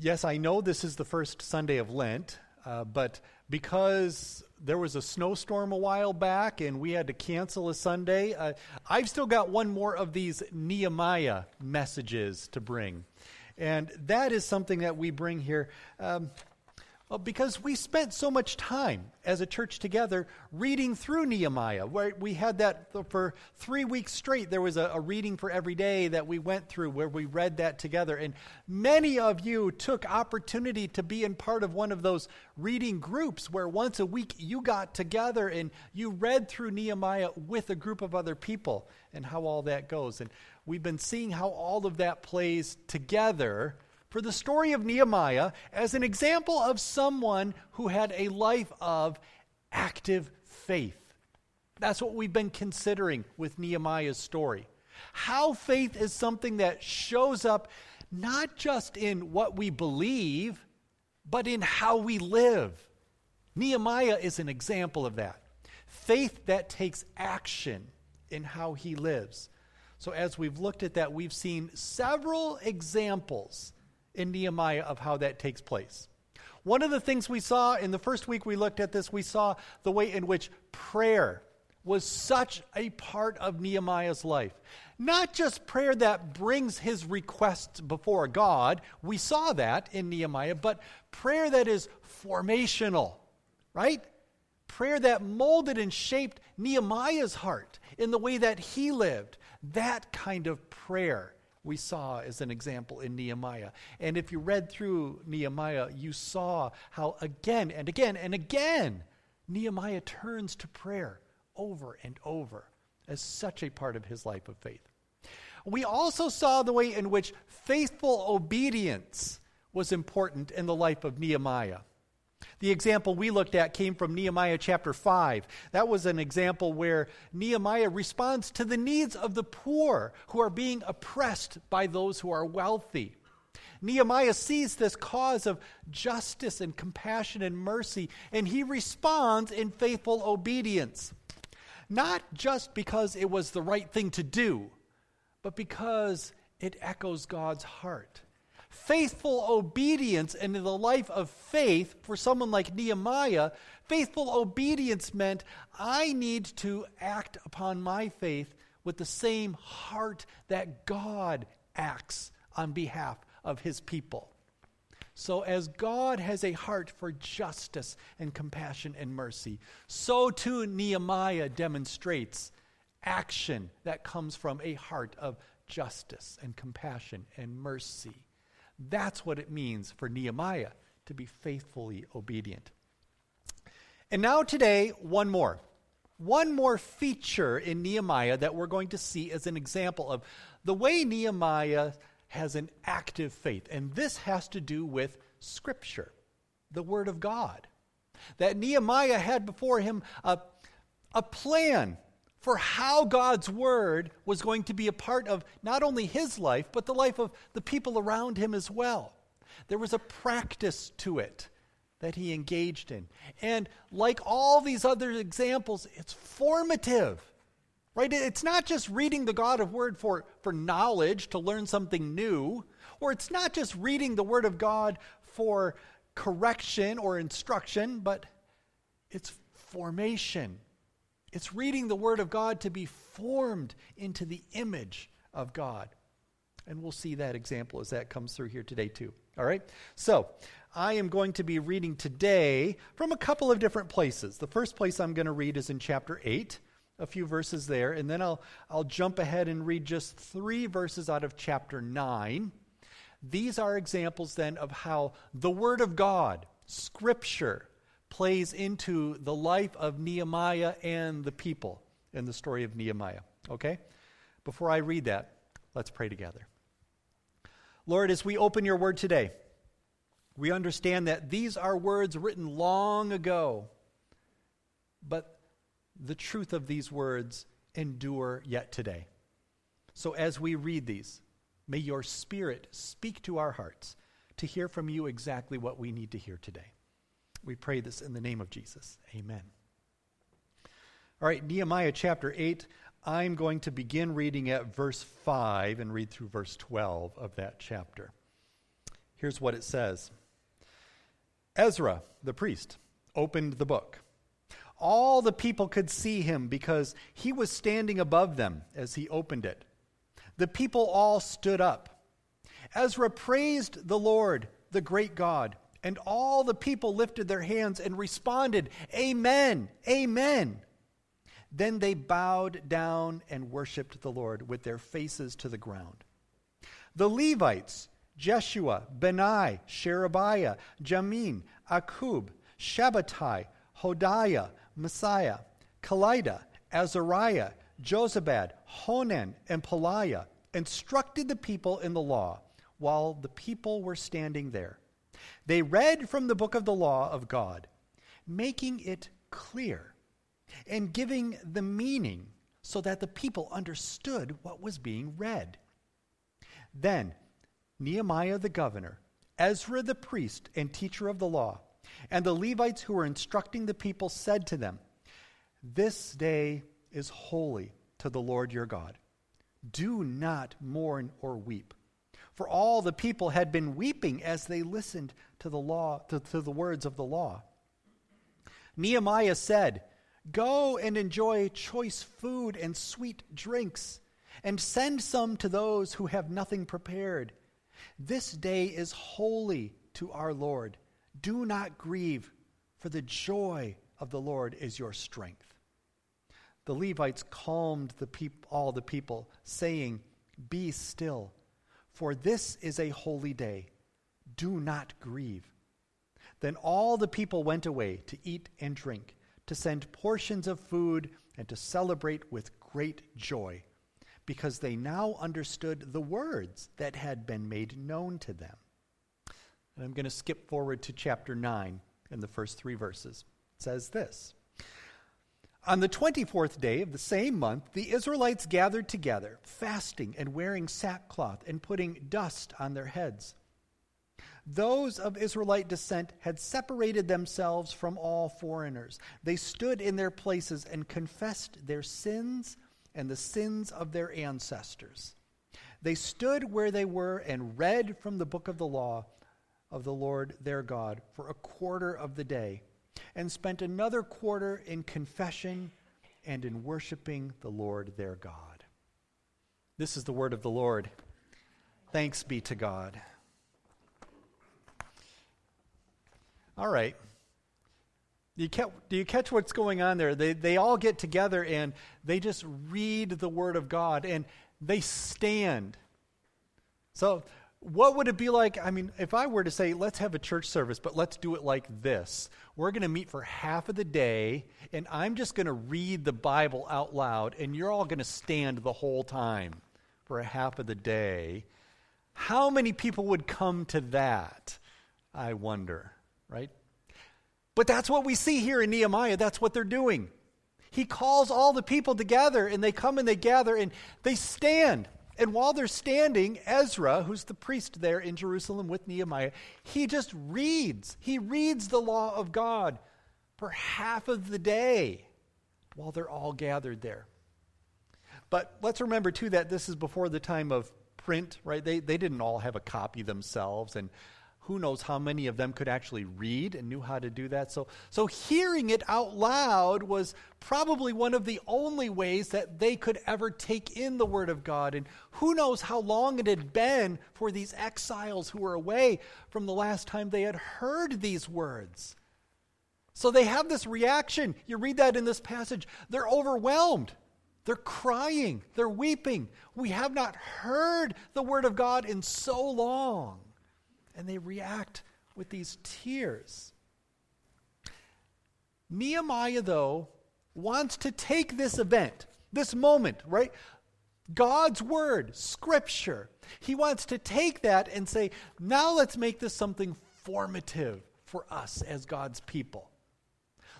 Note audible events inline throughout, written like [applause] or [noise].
Yes, I know this is the first Sunday of Lent, uh, but because there was a snowstorm a while back and we had to cancel a Sunday, uh, I've still got one more of these Nehemiah messages to bring. And that is something that we bring here. Um, well, because we spent so much time as a church together reading through Nehemiah. Where we had that for three weeks straight. There was a, a, reading for every day that we went through where we read that together. And many of you took opportunity to be in part of one of those reading groups where once a week you got together and you read through Nehemiah with a group of other people and how all that goes. And we've been seeing how all of that plays together for the story of Nehemiah as an example of someone who had a life of active faith. That's what we've been considering with Nehemiah's story. How faith is something that shows up not just in what we believe, but in how we live. Nehemiah is an example of that. Faith that takes action in how he lives. So, as we've looked at that, we've seen several examples in Nehemiah of how that takes place. One of the things we saw in the first week we looked at this, we saw the way in which prayer was such a part of Nehemiah's life. Not just prayer that brings his requests before God, we saw that in Nehemiah, but prayer that is formational, right? Prayer that molded and shaped Nehemiah's heart in the way that he lived. That kind of prayer we saw as an example in Nehemiah. And if you read through Nehemiah, you saw how again and again and again Nehemiah turns to prayer over and over as such a part of his life of faith. We also saw the way in which faithful obedience was important in the life of Nehemiah. The example we looked at came from Nehemiah chapter 5. That was an example where Nehemiah responds to the needs of the poor who are being oppressed by those who are wealthy. Nehemiah sees this cause of justice and compassion and mercy, and he responds in faithful obedience. Not just because it was the right thing to do, but because it echoes God's heart faithful obedience and in the life of faith for someone like Nehemiah, faithful obedience meant I need to act upon my faith with the same heart that God acts on behalf of his people. So, as God has a heart for justice and compassion and mercy, so too Nehemiah demonstrates action that comes from a heart of justice and compassion and mercy. That's what it means for Nehemiah to be faithfully obedient. And now, today, one more. One more feature in Nehemiah that we're going to see as an example of the way Nehemiah has an active faith. And this has to do with Scripture, the Word of God. That Nehemiah had before him a, a plan for how God's word was going to be a part of not only his life, but the life of the people around him as well. There was a practice to it that he engaged in. And like all these other examples, it's formative. Right? It's not just reading the God of Word for, for knowledge, to learn something new, or it's not just reading the Word of God for correction or instruction, but it's formation it's reading the Word of God to be formed into the image of God. And we'll see that example as that comes through here today, too. All right? So, I am going to be reading today from a couple of different places. The first place I'm going to read is in chapter 8, a few verses there, and then I'll, I'll jump ahead and read just three verses out of chapter 9. These are examples then of how the Word of God, Scripture, plays into the life of Nehemiah and the people in the story of Nehemiah. Okay? Before I read that, let's pray together. Lord, as we open your word today, we understand that these are words written long ago, but the truth of these words endure yet today. So as we read these, may your spirit speak to our hearts to hear from you exactly what we need to hear today. We pray this in the name of Jesus. Amen. All right, Nehemiah chapter 8. I'm going to begin reading at verse 5 and read through verse 12 of that chapter. Here's what it says Ezra, the priest, opened the book. All the people could see him because he was standing above them as he opened it. The people all stood up. Ezra praised the Lord, the great God, and all the people lifted their hands and responded, Amen, Amen. Then they bowed down and worshiped the Lord with their faces to the ground. The Levites, Jeshua, Bani, Sherebiah, Jamin, Akkub, Shabbethai, Hodiah, Maaseiah, Kelita, Azariah, Jozabad, Hanan, and Pelaiah instructed the people in the law while the people were standing there. They read from the book of the law of God, making it clear and giving the meaning so that the people understood what was being read. Then Nehemiah the governor, Ezra the priest and teacher of the law, and the Levites who were instructing the people said to them, This day is holy to the Lord your God. Do not mourn or weep. For all the people had been weeping as they listened to the law to, to the words of the law. Nehemiah said, Go and enjoy choice food and sweet drinks, and send some to those who have nothing prepared. This day is holy to our Lord. Do not grieve, for the joy of the Lord is your strength. The Levites calmed the peop- all the people, saying, Be still, for this is a holy day. Do not grieve. Then all the people went away to eat and drink, to send portions of food, and to celebrate with great joy because they now understood the words that had been made known to them. And I'm going to skip forward to chapter 9 in the first three verses. It says this On the 24th day of the same month, the Israelites gathered together, fasting and wearing sackcloth and putting dust on their heads. Those of Israelite descent had separated themselves from all foreigners. They stood in their places and confessed their sins and the sins of their ancestors. They stood where they were and read from the book of the law of the Lord their God for a quarter of the day, and spent another quarter in confession and in worshiping the Lord their God. This is the word of the Lord. Thanks be to God. All right. Do you, catch, what's going on there? They, they all get together and they just read the Word of God and they stand. So, what would it be like? I mean, if I were to say, let's have a church service, but let's do it like this. We're going to meet for half of the day, and I'm just going to read the Bible out loud, and you're all going to stand the whole time for a half of the day. How many people would come to that? I wonder, right? But that's what we see here in Nehemiah. That's what they're doing. He calls all the people together, and they come and they gather and they stand. And while they're standing, Ezra, who's the priest there in Jerusalem with Nehemiah, he just reads. He reads the law of God for half of the day while they're all gathered there. But let's remember, too, that this is before the time of print, right? They, they didn't all have a copy themselves. And who knows how many of them could actually read and knew how to do that. So, so hearing it out loud was probably one of the only ways that they could ever take in the Word of God. And who knows how long it had been for these exiles who were away from the last time they had heard these words. So they have this reaction. You read that in this passage. They're overwhelmed. They're crying. They're weeping. We have not heard the Word of God in so long and they react with these tears. Nehemiah, though, wants to take this event, this moment, right? God's word, scripture. He wants to take that and say, now let's make this something formative for us as God's people.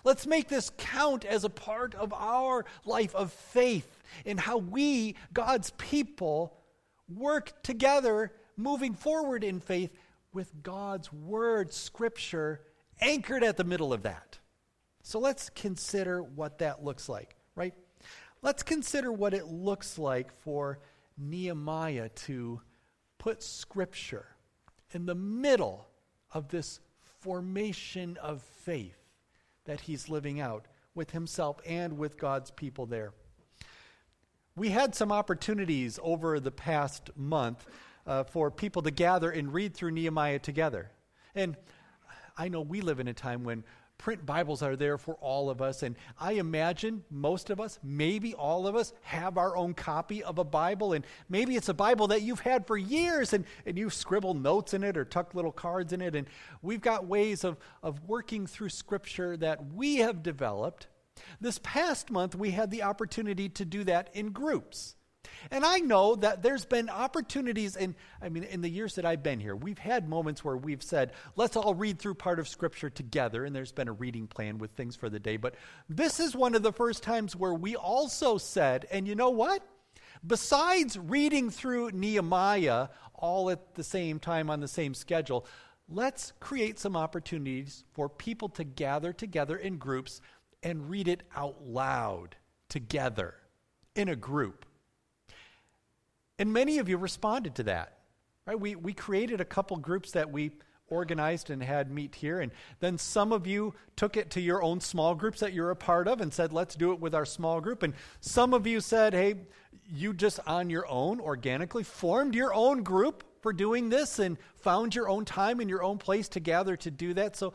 Let's make this count as a part of our life of faith in how we, God's people, work together moving forward in faith with God's Word, Scripture, anchored at the middle of that. So let's consider what that looks like, right? Let's consider what it looks like for Nehemiah to put Scripture in the middle of this formation of faith that he's living out with himself and with God's people there. We had some opportunities over the past month uh, for people to gather and read through Nehemiah together. And I know we live in a time when print Bibles are there for all of us. And I imagine most of us, maybe all of us, have our own copy of a Bible. And maybe it's a Bible that you've had for years and, and you scribble notes in it or tuck little cards in it. And we've got ways of, of working through Scripture that we have developed. This past month, we had the opportunity to do that in groups. And I know that there's been opportunities in, I mean, in the years that I've been here, we've had moments where we've said, let's all read through part of Scripture together, and there's been a reading plan with things for the day. But this is one of the first times where we also said, and you know what? Besides reading through Nehemiah all at the same time on the same schedule, let's create some opportunities for people to gather together in groups and read it out loud together in a group. And many of you responded to that. Right? We, we created a couple groups that we organized and had meet here. And then some of you took it to your own small groups that you're a part of and said, let's do it with our small group. And some of you said, hey, you just on your own organically formed your own group for doing this and found your own time and your own place to gather to do that. So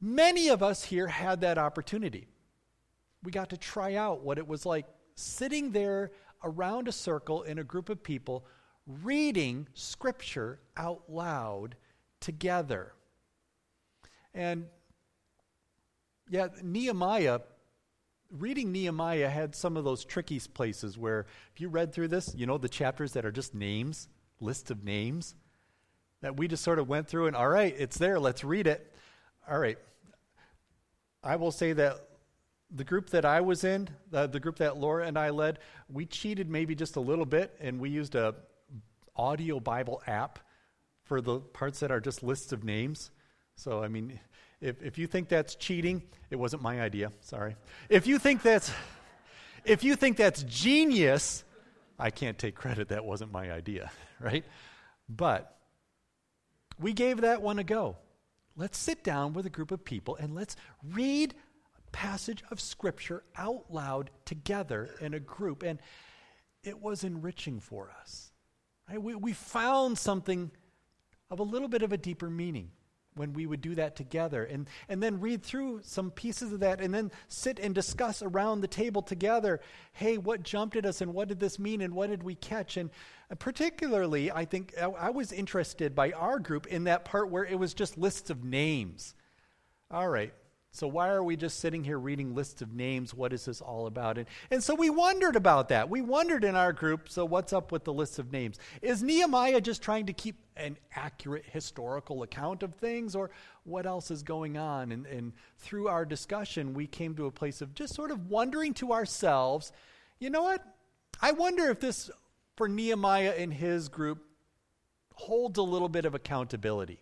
many of us here had that opportunity. We got to try out what it was like sitting there around a circle in a group of people reading Scripture out loud together. And yeah, Nehemiah, reading Nehemiah had some of those tricky places where if you read through this, you know, the chapters that are just names, lists of names, that we just sort of went through and, all right, it's there, let's read it. All right. I will say that the group that I was in, the, the group that Laura and I led, we cheated maybe just a little bit, and we used a audio Bible app for the parts that are just lists of names. So, I mean, if, if you think that's cheating, it wasn't my idea. Sorry. If you think that's if you think that's genius, I can't take credit. That wasn't my idea, [laughs] right? But we gave that one a go. Let's sit down with a group of people and let's read passage of Scripture out loud together in a group. And it was enriching for us. Right? We, we found something of a little bit of a deeper meaning when we would do that together and, and then read through some pieces of that and then sit and discuss around the table together hey what jumped at us and what did this mean and what did we catch and uh, particularly i think I, I was interested by our group in that part where it was just lists of names all right so, why are we just sitting here reading lists of names? What is this all about? And, and so we wondered about that. We wondered in our group so, what's up with the list of names? Is Nehemiah just trying to keep an accurate historical account of things, or what else is going on? And, and through our discussion, we came to a place of just sort of wondering to ourselves, you know what? I wonder if this, for Nehemiah and his group, holds a little bit of accountability.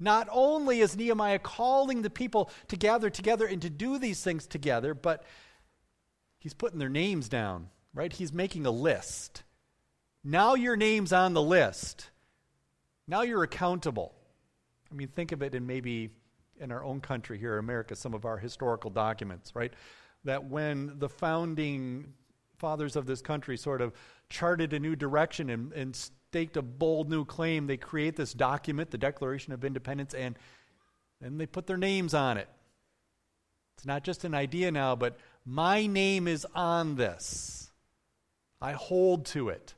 Not only is Nehemiah calling the people to gather together and to do these things together, but he's putting their names down, right? He's making a list. Now your name's on the list. Now you're accountable. I mean, think of it in maybe in our own country here, America, some of our historical documents, right? That when the founding fathers of this country sort of charted a new direction and, and staked a bold new claim. They create this document, the Declaration of Independence, and then they put their names on it. It's not just an idea now, but my name is on this. I hold to it.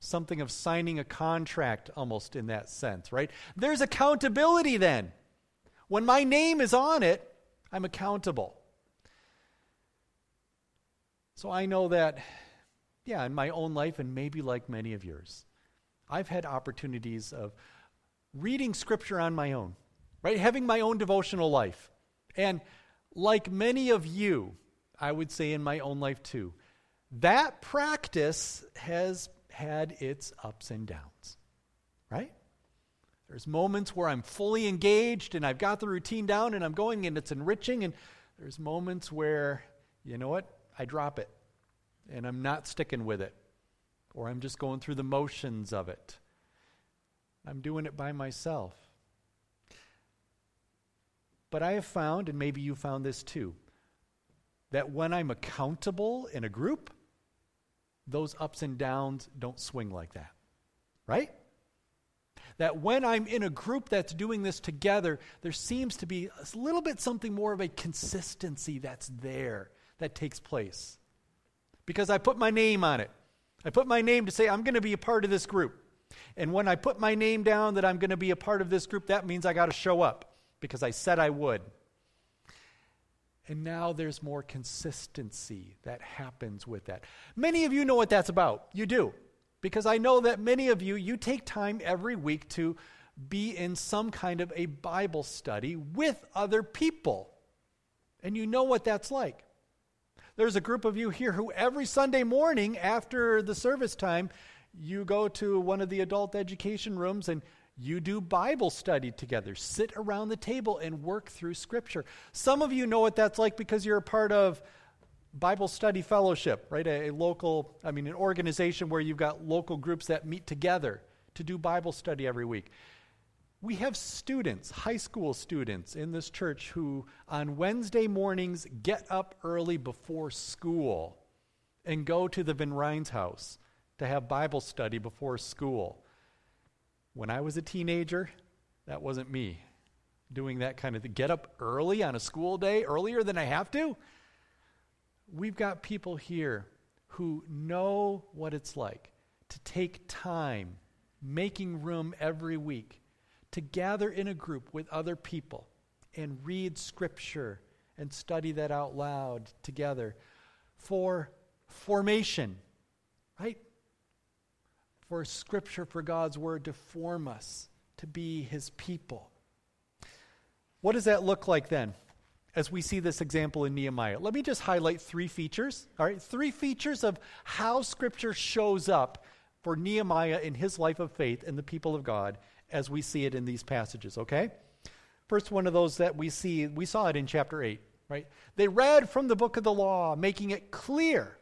Something of signing a contract almost in that sense, right? There's accountability then. When my name is on it, I'm accountable. So I know that yeah, in my own life, and maybe like many of yours, I've had opportunities of reading scripture on my own, right? Having my own devotional life. And like many of you, I would say in my own life too, that practice has had its ups and downs, right? There's moments where I'm fully engaged and I've got the routine down and I'm going and it's enriching. And there's moments where, you know what, I drop it and I'm not sticking with it, or I'm just going through the motions of it. I'm doing it by myself. But I have found, and maybe you found this too, that when I'm accountable in a group, those ups and downs don't swing like that. Right? That when I'm in a group that's doing this together, there seems to be a little bit something more of a consistency that's there that takes place. Because I put my name on it. I put my name to say, I'm going to be a part of this group. And when I put my name down that I'm going to be a part of this group, that means I got to show up because I said I would. And now there's more consistency that happens with that. Many of you know what that's about. You do. Because I know that many of you, you take time every week to be in some kind of a Bible study with other people. And you know what that's like. There's a group of you here who every Sunday morning after the service time, you go to one of the adult education rooms and you do Bible study together. Sit around the table and work through Scripture. Some of you know what that's like because you're a part of Bible Study Fellowship, right? A, a, local, I mean, an organization where you've got local groups that meet together to do Bible study every week. We have students, high school students in this church who on Wednesday mornings get up early before school and go to the Van Ryn's house to have Bible study before school. When I was a teenager, that wasn't me doing that kind of thing. Get up early on a school day, earlier than I have to. We've got people here who know what it's like to take time, making room every week, to gather in a group with other people and read Scripture and study that out loud together for formation, right? for Scripture, for God's Word to form us, to be His people. What does that look like then? As we see this example in Nehemiah, let me just highlight three features. All right, three features of how Scripture shows up for Nehemiah in his life of faith and the people of God as we see it in these passages, okay? First one of those that we see, we saw it in chapter 8, right? They read from the book of the law, making it clear,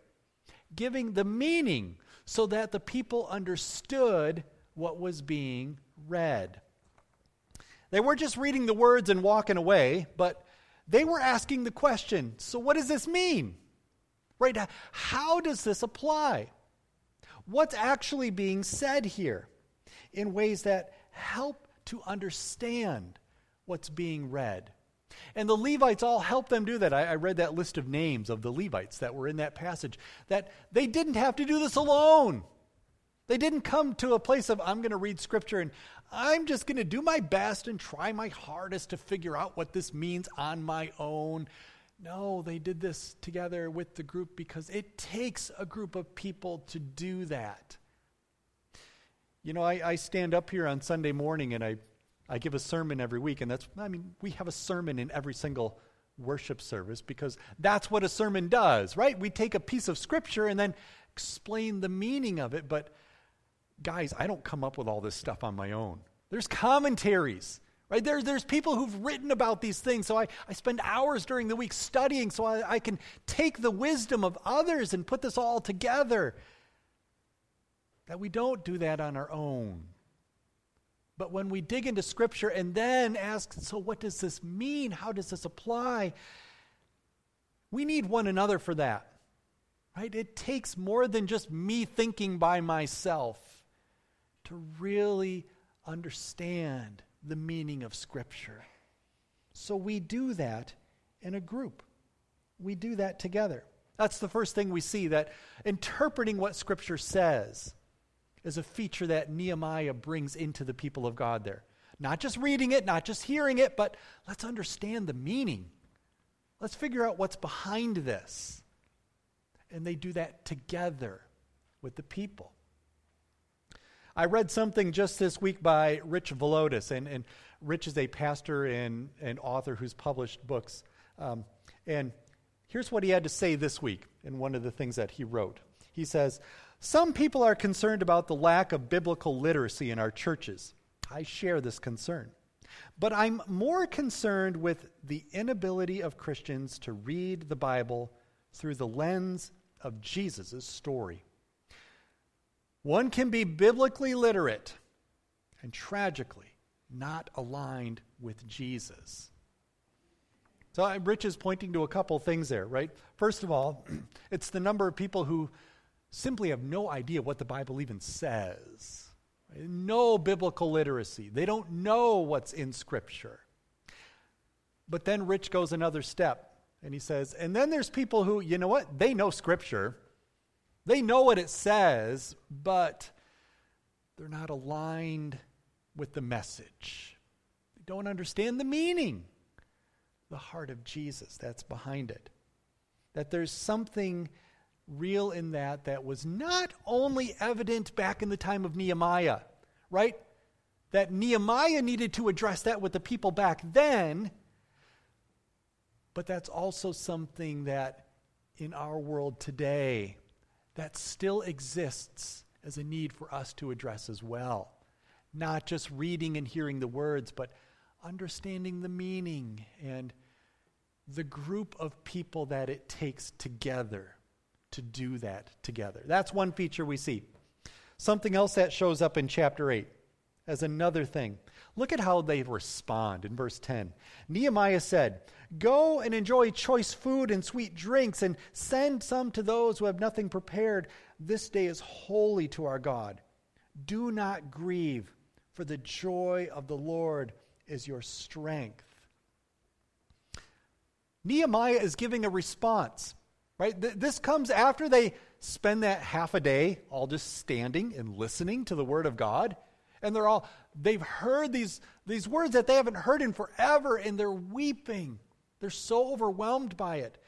giving the meaning so that the people understood what was being read. They weren't just reading the words and walking away, but they were asking the question so, what does this mean? Right? How does this apply? What's actually being said here in ways that help to understand what's being read? And the Levites all helped them do that. I, I, read that list of names of the Levites that were in that passage, that they didn't have to do this alone. They didn't come to a place of, I'm going to read scripture and I'm just going to do my best and try my hardest to figure out what this means on my own. No, they did this together with the group because it takes a group of people to do that. You know, I, I stand up here on Sunday morning and I I give a sermon every week, and that's, I mean, we have a sermon in every single worship service because that's what a sermon does, right? We take a piece of scripture and then explain the meaning of it. But guys, I don't come up with all this stuff on my own. There's commentaries, right? There, there's people who've written about these things. So I, I spend hours during the week studying so I, I can take the wisdom of others and put this all together. That we don't do that on our own. But when we dig into Scripture and then ask, so what does this mean? How does this apply? We need one another for that. Right? It takes more than just me thinking by myself to really understand the meaning of Scripture. So we do that in a group. We do that together. That's the first thing we see that interpreting what Scripture says is a feature that Nehemiah brings into the people of God there. Not just reading it, not just hearing it, but let's understand the meaning. Let's figure out what's behind this. And they do that together with the people. I read something just this week by Rich Villodas, and, and Rich is a pastor and, and author who's published books. Um, and here's what he had to say this week in one of the things that he wrote. He says, some people are concerned about the lack of biblical literacy in our churches. I share this concern. But I'm more concerned with the inability of Christians to read the Bible through the lens of Jesus' story. One can be biblically literate and tragically not aligned with Jesus. So Rich is pointing to a couple things there, right? First of all, [clears throat] it's the number of people who simply have no idea what the Bible even says. No biblical literacy. They don't know what's in Scripture. But then Rich goes another step and he says, and then there's people who, you know what? They know Scripture, they know what it says, but they're not aligned with the message. They don't understand the meaning, the heart of Jesus that's behind it. That there's something real in that that was not only evident back in the time of Nehemiah, right? That Nehemiah needed to address that with the people back then, but that's also something that in our world today that still exists as a need for us to address as well. Not just reading and hearing the words, but understanding the meaning and the group of people that it takes together to do that together. That's one feature we see. Something else that shows up in chapter 8 as another thing. Look at how they respond in verse 10. Nehemiah said, Go and enjoy choice food and sweet drinks, and send some to those who have nothing prepared. This day is holy to our God. Do not grieve, for the joy of the Lord is your strength. Nehemiah is giving a response, right? This comes after they spend that half a day all just standing and listening to the word of God. And they're all, they've heard these, these words that they haven't heard in forever, and they're weeping. They're so overwhelmed by it.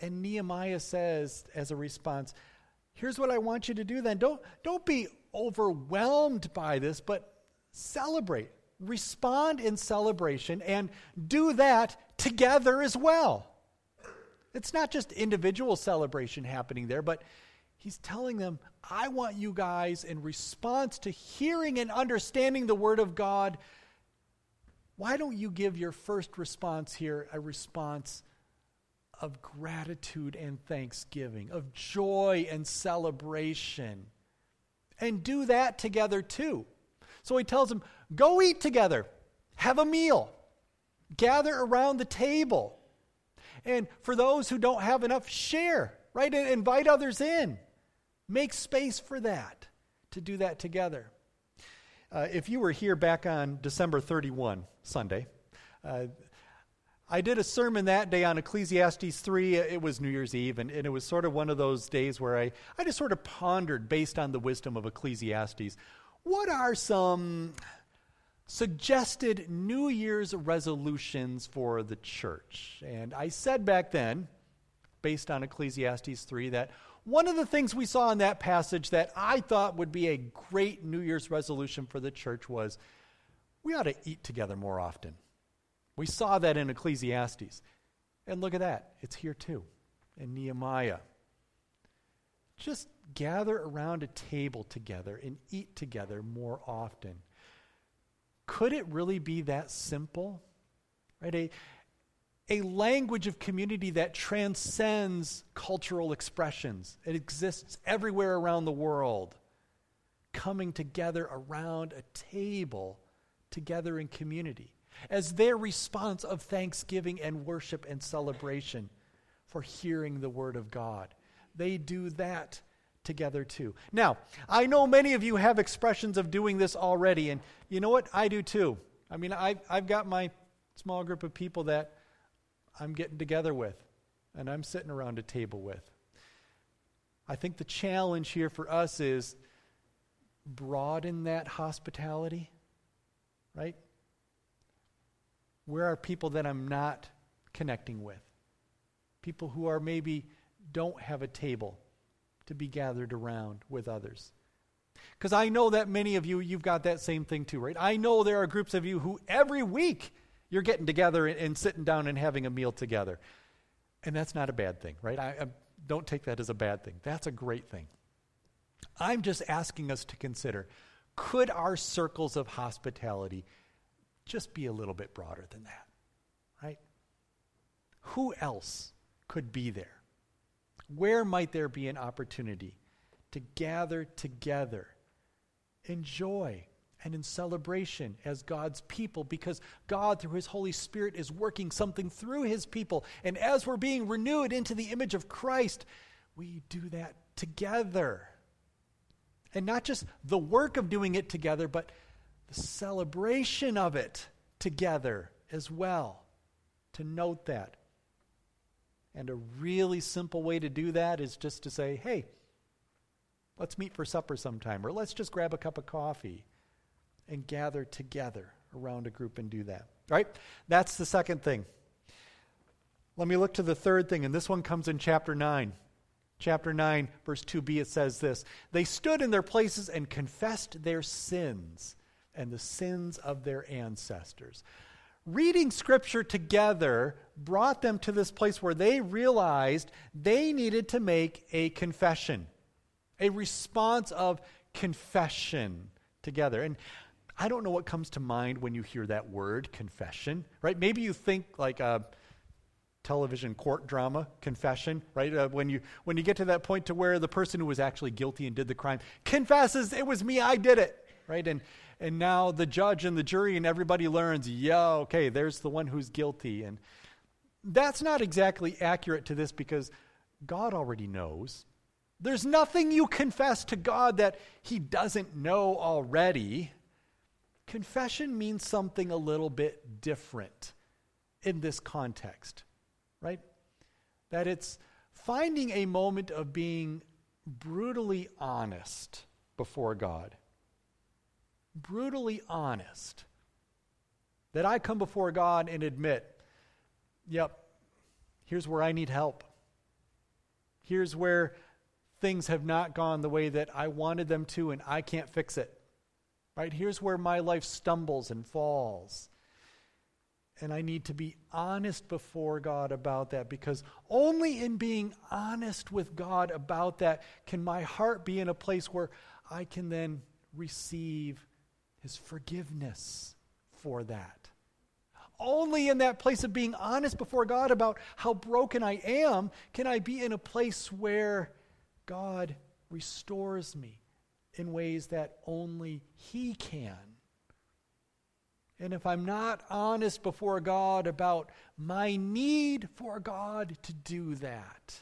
And Nehemiah says, as a response, Here's what I want you to do then. Don't, don't be overwhelmed by this, but celebrate. Respond in celebration and do that together as well. It's not just individual celebration happening there, but he's telling them, I want you guys, in response to hearing and understanding the Word of God, why don't you give your first response here a response of gratitude and thanksgiving, of joy and celebration. And do that together too. So he tells them, go eat together, have a meal, gather around the table. And for those who don't have enough, share, right? And invite others in. Make space for that, to do that together. Uh, if you were here back on December 31, Sunday, uh, I did a sermon that day on Ecclesiastes 3. It was New Year's Eve, and, and, it was sort of one of those days where I, I just sort of pondered, based on the wisdom of Ecclesiastes, what are some suggested New Year's resolutions for the church? And I said back then, based on Ecclesiastes 3, that one of the things we saw in that passage that I thought would be a great New Year's resolution for the church was we ought to eat together more often. We saw that in Ecclesiastes. And look at that, it's here too in Nehemiah. Just gather around a table together and eat together more often. Could it really be that simple? Right? A, a language of community that transcends cultural expressions. It exists everywhere around the world. Coming together around a table together in community as their response of thanksgiving and worship and celebration for hearing the word of God. They do that together too. Now, I know many of you have expressions of doing this already, and you know what? I do too. I mean, I've, I've got my small group of people that I'm getting together with, and I'm sitting around a table with. I think the challenge here for us is broaden that hospitality, right? Where are people that I'm not connecting with? People who are maybe don't have a table to be gathered around with others. Because I know that many of you, you've got that same thing too, right? I know there are groups of you who every week you're getting together and, and sitting down and having a meal together. And that's not a bad thing, right? I, I don't take that as a bad thing. That's a great thing. I'm just asking us to consider could our circles of hospitality just be a little bit broader than that, right? Who else could be there? Where might there be an opportunity to gather together, in joy and in celebration as God's people because God, through His Holy Spirit, is working something through His people. And as we're being renewed into the image of Christ, we do that together. And not just the work of doing it together, but the celebration of it together as well. To note that. And a really simple way to do that is just to say, hey, let's meet for supper sometime, or let's just grab a cup of coffee and gather together around a group and do that. All right? That's the second thing. Let me look to the third thing, and this one comes in chapter 9. Chapter 9, verse 2b, it says this They stood in their places and confessed their sins and the sins of their ancestors. Reading scripture together brought them to this place where they realized they needed to make a confession, a response of confession together. And I don't know what comes to mind when you hear that word, confession, right? Maybe you think like a television court drama, confession, right? Uh, when, you, when you get to that point to where the person who was actually guilty and did the crime confesses, it was me, I did it, right? And, and now the judge and the jury and everybody learns, yeah, okay, there's the one who's guilty. And that's not exactly accurate to this because God already knows. There's nothing you confess to God that He doesn't know already. Confession means something a little bit different in this context, right? That it's finding a moment of being brutally honest before God. Brutally honest. That I come before God and admit, yep, here's where I need help. Here's where things have not gone the way that I wanted them to, and I can't fix it. Right? Here's where my life stumbles and falls. And I need to be honest before God about that because only in being honest with God about that can my heart be in a place where I can then receive His forgiveness for that. Only in that place of being honest before God about how broken I am can I be in a place where God restores me in ways that only He can. And if I'm not honest before God about my need for God to do that,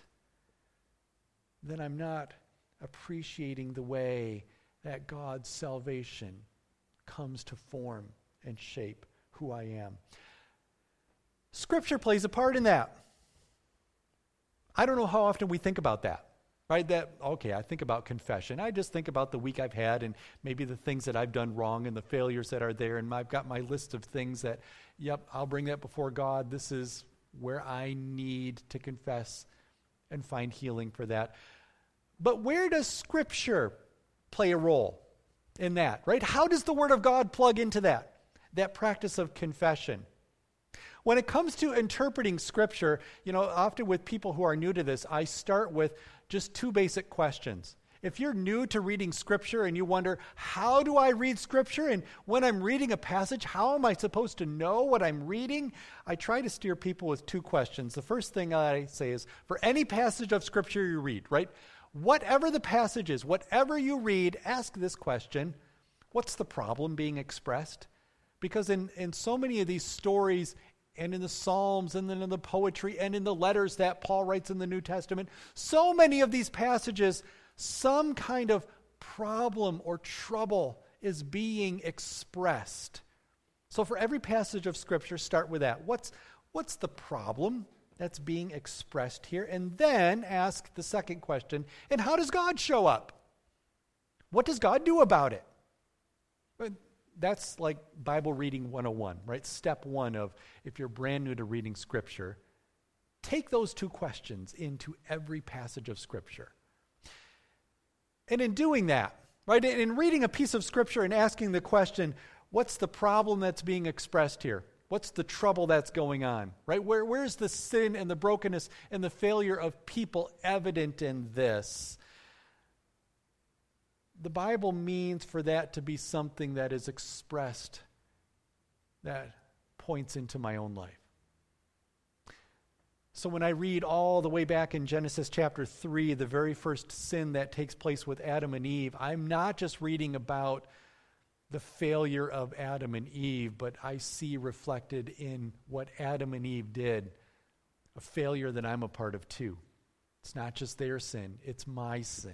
then I'm not appreciating the way that God's salvation comes to form and shape who I am. Scripture plays a part in that. I don't know how often we think about that. Right? That, okay, I think about confession. I just think about the week I've had and maybe the things that I've done wrong and the failures that are there. And I've got my list of things that, yep, I'll bring that before God. This is where I need to confess and find healing for that. But where does Scripture play a role in that, right? How does the Word of God plug into that? That practice of confession. When it comes to interpreting Scripture, you know, often with people who are new to this, I start with just two basic questions. If you're new to reading Scripture and you wonder, how do I read Scripture? And when I'm reading a passage, how am I supposed to know what I'm reading? I try to steer people with two questions. The first thing I say is for any passage of Scripture you read, right? Whatever the passage is, whatever you read, ask this question What's the problem being expressed? Because in, in so many of these stories, and in the Psalms and then in the poetry and in the letters that Paul writes in the New Testament. So many of these passages, some kind of problem or trouble is being expressed. So for every passage of Scripture, start with that. What's, what's the problem that's being expressed here? And then ask the second question and how does God show up? What does God do about it? that's like Bible reading 101, right? Step one of if you're brand new to reading Scripture, take those two questions into every passage of Scripture. And in doing that, right, in reading a piece of Scripture and asking the question, what's the problem that's being expressed here? What's the trouble that's going on? Right? Where, where's the sin and the brokenness and the failure of people evident in this? the Bible means for that to be something that is expressed that points into my own life. So when I read all the way back in Genesis chapter 3, the very first sin that takes place with Adam and Eve, I'm not just reading about the failure of Adam and Eve, but I see reflected in what Adam and Eve did a failure that I'm a part of too. It's not just their sin, it's my sin.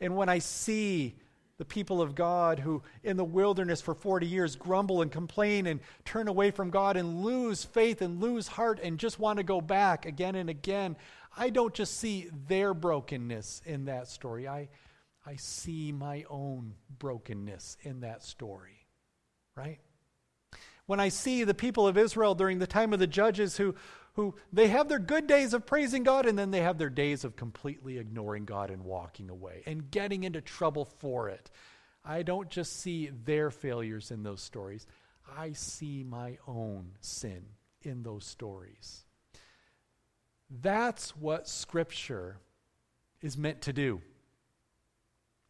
And when I see the people of God who in the wilderness for 40 years grumble and complain and turn away from God and lose faith and lose heart and just want to go back again and again, I don't just see their brokenness in that story. I, I see my own brokenness in that story, right? When I see the people of Israel during the time of the judges who, who they have their good days of praising God and then they have their days of completely ignoring God and walking away and getting into trouble for it. I don't just see their failures in those stories, I see my own sin in those stories. That's what Scripture is meant to do.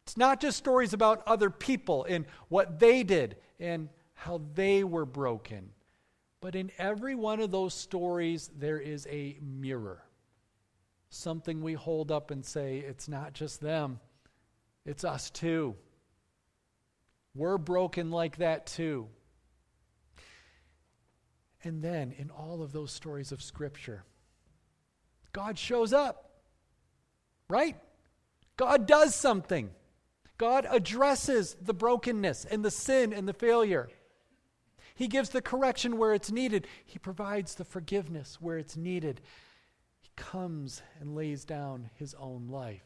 It's not just stories about other people and what they did and how they were broken. But in every one of those stories, there is a mirror. Something we hold up and say, it's not just them, it's us too. We're broken like that too. And then, in all of those stories of Scripture, God shows up, right? God does something. God addresses the brokenness and the sin and the failure. He gives the correction where it's needed. He provides the forgiveness where it's needed. He comes and lays down his own life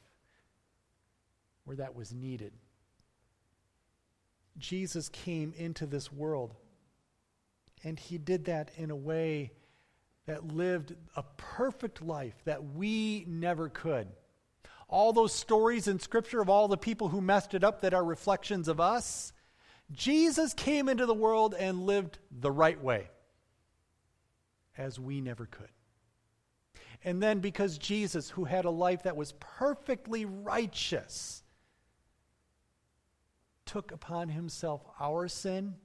where that was needed. Jesus came into this world, and he did that in a way that lived a perfect life that we never could. All those stories in Scripture of all the people who messed it up that are reflections of us, Jesus came into the world and lived the right way, as we never could. And then, because Jesus, who had a life that was perfectly righteous, took upon himself our sin,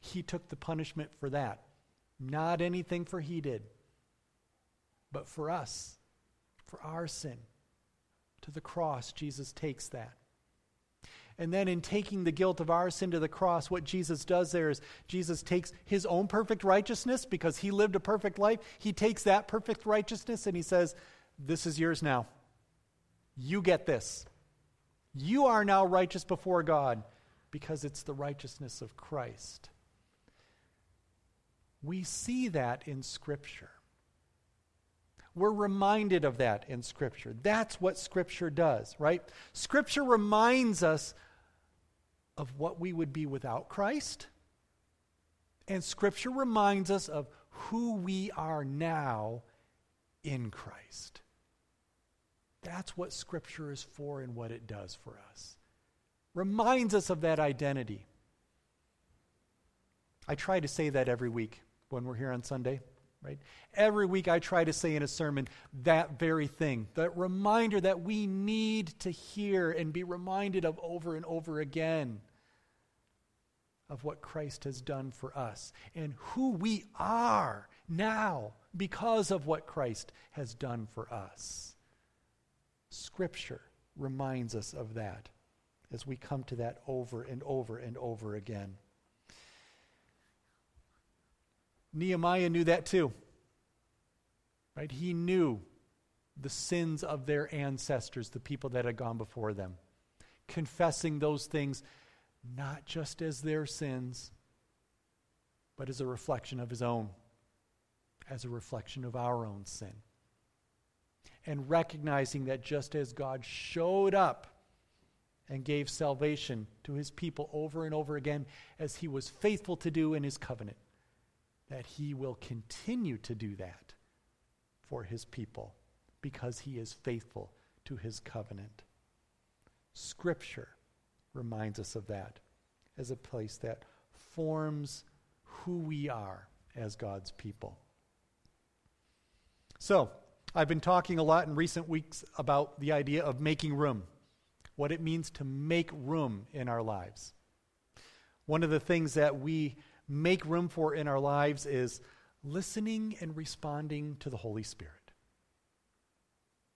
he took the punishment for that. Not anything for he did, but for us, for our sin. To the cross, Jesus takes that. And then, in taking the guilt of our sin to the cross, what Jesus does there is Jesus takes his own perfect righteousness because he lived a perfect life. He takes that perfect righteousness and he says, This is yours now. You get this. You are now righteous before God because it's the righteousness of Christ. We see that in Scripture. We're reminded of that in Scripture. That's what Scripture does, right? Scripture reminds us of what we would be without Christ. And Scripture reminds us of who we are now in Christ. That's what Scripture is for and what it does for us. Reminds us of that identity. I try to say that every week when we're here on Sunday, right? Every week I try to say in a sermon that very thing, that reminder that we need to hear and be reminded of over and over again of what Christ has done for us and who we are now because of what Christ has done for us. Scripture reminds us of that as we come to that over and over and over again. Nehemiah knew that too. Right? He knew the sins of their ancestors, the people that had gone before them. Confessing those things not just as their sins, but as a reflection of his own, as a reflection of our own sin. And recognizing that just as God showed up and gave salvation to his people over and over again, as he was faithful to do in his covenant, that he will continue to do that for his people because he is faithful to his covenant. Scripture reminds us of that as a place that forms who we are as God's people. So, I've been talking a lot in recent weeks about the idea of making room, what it means to make room in our lives. One of the things that we make room for in our lives is listening and responding to the Holy Spirit.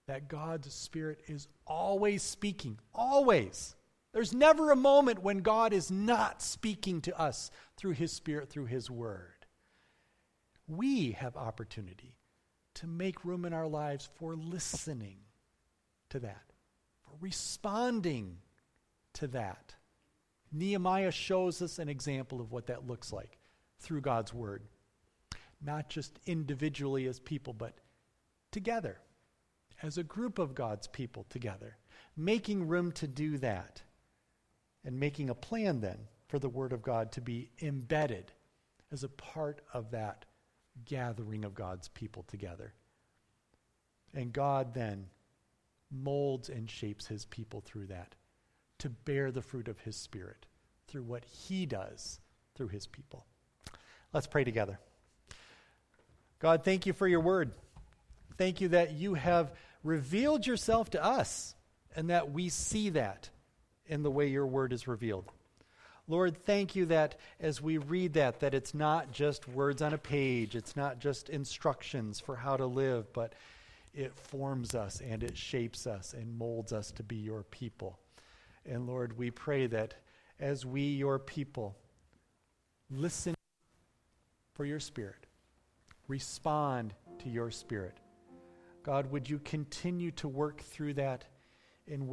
That God's Spirit is always speaking, always There's never a moment when God is not speaking to us through His Spirit, through His Word. We have opportunity to make room in our lives for listening to that, for responding to that. Nehemiah shows us an example of what that looks like through God's Word. Not just individually as people, but together, as a group of God's people together, making room to do that and making a plan then for the Word of God to be embedded as a part of that gathering of God's people together. And God then molds and shapes his people through that to bear the fruit of his Spirit through what he does through his people. Let's pray together. God, thank you for your word. Thank you that you have revealed yourself to us and that we see that in the way your word is revealed. Lord, thank you that as we read that that it's not just words on a page, it's not just instructions for how to live, but it forms us and it shapes us and molds us to be your people. And Lord, we pray that as we, your people, listen for your Spirit, respond to your Spirit, God, would you continue to work through that